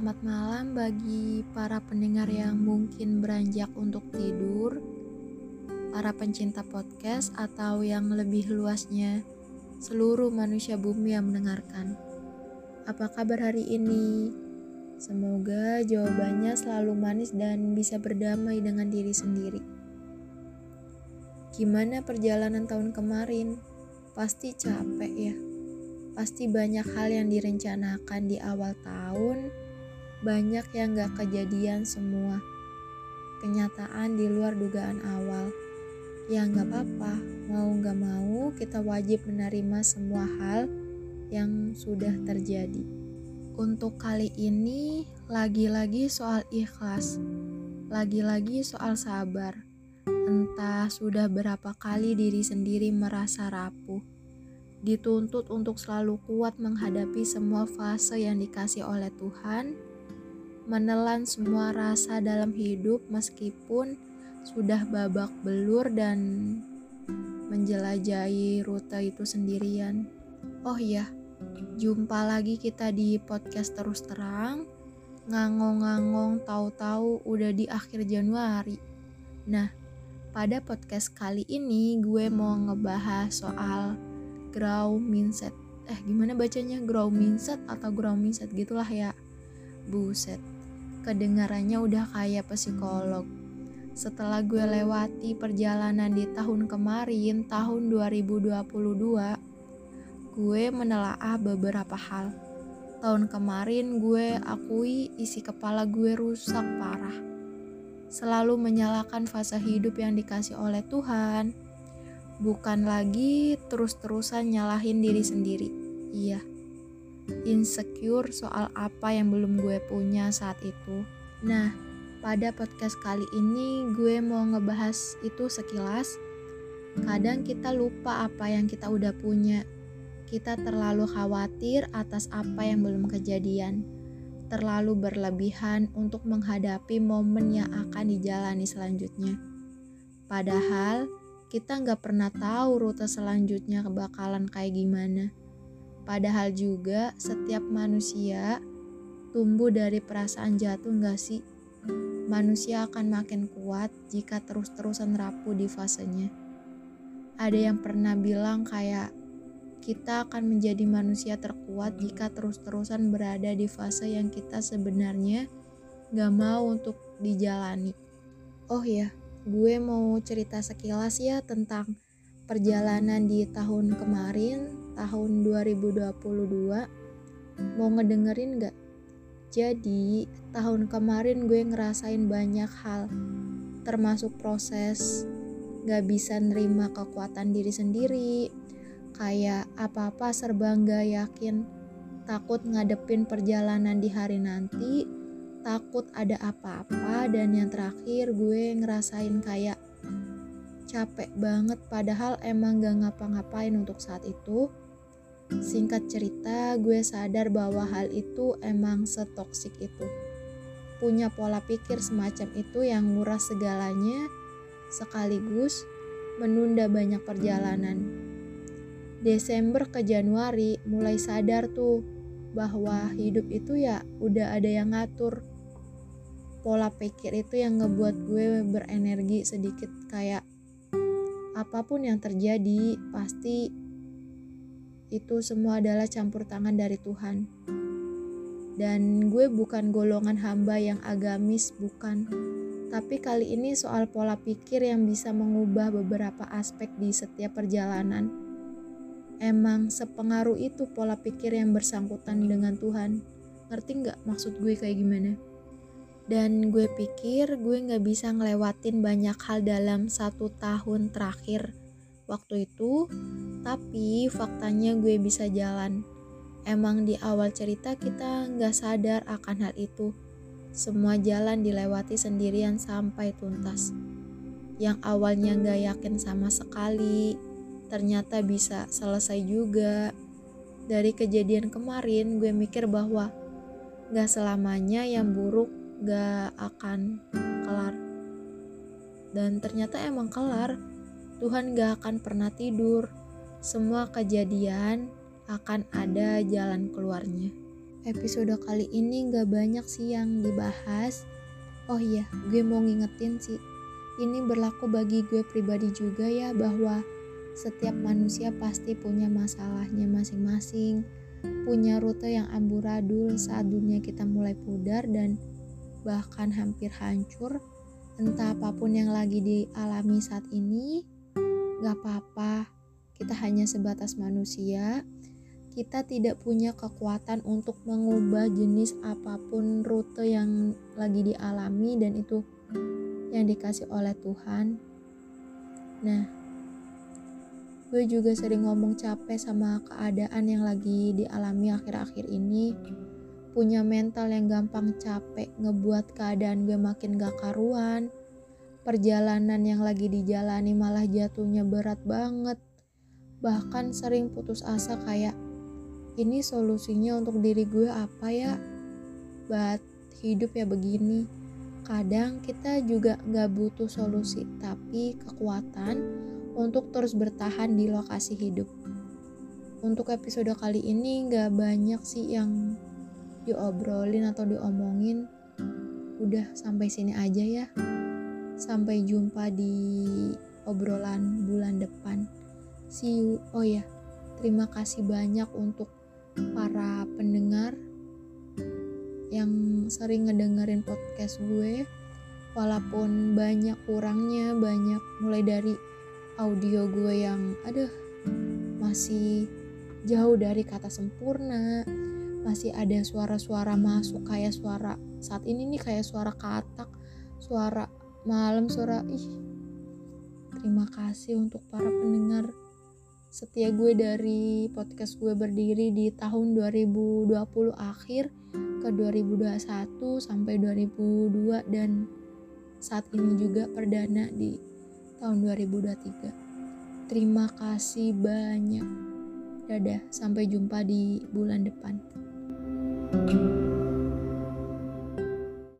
Selamat malam bagi para pendengar yang mungkin beranjak untuk tidur, para pencinta podcast, atau yang lebih luasnya, seluruh manusia bumi yang mendengarkan. Apa kabar hari ini? Semoga jawabannya selalu manis dan bisa berdamai dengan diri sendiri. Gimana perjalanan tahun kemarin? Pasti capek ya. Pasti banyak hal yang direncanakan di awal tahun, banyak yang gak kejadian semua. Kenyataan di luar dugaan awal. Ya gak apa-apa, mau gak mau kita wajib menerima semua hal yang sudah terjadi. Untuk kali ini, lagi-lagi soal ikhlas, lagi-lagi soal sabar. Entah sudah berapa kali diri sendiri merasa rapuh, dituntut untuk selalu kuat menghadapi semua fase yang dikasih oleh Tuhan menelan semua rasa dalam hidup meskipun sudah babak belur dan menjelajahi rute itu sendirian. Oh iya, jumpa lagi kita di podcast terus terang. Ngangong-ngangong tahu-tahu udah di akhir Januari. Nah, pada podcast kali ini gue mau ngebahas soal grow mindset. Eh, gimana bacanya? Grow mindset atau grow mindset gitulah ya. Buset kedengarannya udah kayak psikolog. Setelah gue lewati perjalanan di tahun kemarin, tahun 2022, gue menelaah beberapa hal. Tahun kemarin gue akui isi kepala gue rusak parah. Selalu menyalahkan fase hidup yang dikasih oleh Tuhan, bukan lagi terus-terusan nyalahin diri sendiri. Iya, insecure soal apa yang belum gue punya saat itu. Nah, pada podcast kali ini gue mau ngebahas itu sekilas. Kadang kita lupa apa yang kita udah punya. Kita terlalu khawatir atas apa yang belum kejadian. Terlalu berlebihan untuk menghadapi momen yang akan dijalani selanjutnya. Padahal kita nggak pernah tahu rute selanjutnya bakalan kayak gimana. Padahal juga setiap manusia tumbuh dari perasaan jatuh gak sih? Manusia akan makin kuat jika terus-terusan rapuh di fasenya. Ada yang pernah bilang kayak kita akan menjadi manusia terkuat jika terus-terusan berada di fase yang kita sebenarnya gak mau untuk dijalani. Oh ya, gue mau cerita sekilas ya tentang perjalanan di tahun kemarin tahun 2022 mau ngedengerin gak? Jadi tahun kemarin gue ngerasain banyak hal termasuk proses gak bisa nerima kekuatan diri sendiri kayak apa-apa serba gak yakin takut ngadepin perjalanan di hari nanti takut ada apa-apa dan yang terakhir gue ngerasain kayak capek banget padahal emang gak ngapa-ngapain untuk saat itu Singkat cerita, gue sadar bahwa hal itu emang setoksik itu. Punya pola pikir semacam itu yang murah segalanya, sekaligus menunda banyak perjalanan. Desember ke Januari mulai sadar tuh bahwa hidup itu ya udah ada yang ngatur. Pola pikir itu yang ngebuat gue berenergi sedikit kayak apa pun yang terjadi pasti itu semua adalah campur tangan dari Tuhan. Dan gue bukan golongan hamba yang agamis, bukan. Tapi kali ini soal pola pikir yang bisa mengubah beberapa aspek di setiap perjalanan. Emang sepengaruh itu pola pikir yang bersangkutan dengan Tuhan. Ngerti nggak maksud gue kayak gimana? Dan gue pikir gue nggak bisa ngelewatin banyak hal dalam satu tahun terakhir waktu itu, tapi faktanya gue bisa jalan. Emang di awal cerita kita nggak sadar akan hal itu. Semua jalan dilewati sendirian sampai tuntas. Yang awalnya nggak yakin sama sekali, ternyata bisa selesai juga. Dari kejadian kemarin, gue mikir bahwa nggak selamanya yang buruk gak akan kelar. Dan ternyata emang kelar Tuhan gak akan pernah tidur. Semua kejadian akan ada jalan keluarnya. episode kali ini gak banyak sih yang dibahas. Oh iya, gue mau ngingetin sih, ini berlaku bagi gue pribadi juga ya bahwa setiap manusia pasti punya masalahnya masing-masing, punya rute yang amburadul saat dunia kita mulai pudar dan bahkan hampir hancur. Entah apa pun yang lagi dialami saat ini, gak apa-apa, kita hanya sebatas manusia kita tidak punya kekuatan untuk mengubah jenis apa pun rute yang lagi dialami dan itu yang dikasih oleh Tuhan. Nah, gue juga sering ngomong capek sama keadaan yang lagi dialami akhir-akhir ini. Punya mental yang gampang capek, ngebuat keadaan gue makin gak karuan. Perjalanan yang lagi dijalani malah jatuhnya berat banget. Bahkan sering putus asa kayak ini solusinya untuk diri gue apa ya buat hidup ya begini kadang kita juga nggak butuh solusi tapi kekuatan untuk terus bertahan di lokasi hidup untuk episode kali ini nggak banyak sih yang diobrolin atau diomongin udah sampai sini aja ya. Sampai jumpa di obrolan bulan depan. See you. Oh ya terima kasih banyak untuk para pendengar yang sering ngedengerin podcast gue. Walaupun banyak kurangnya banyak mulai dari audio gue yang aduh masih jauh dari kata sempurna masih ada suara-suara masuk kayak suara saat ini nih kayak suara katak suara malam suara ih terima kasih untuk para pendengar setia gue dari podcast gue berdiri di tahun 2020 akhir ke 2021 sampai 2002 dan saat ini juga perdana di tahun 2023. Terima kasih banyak. Dadah, sampai jumpa di bulan depan. Thank you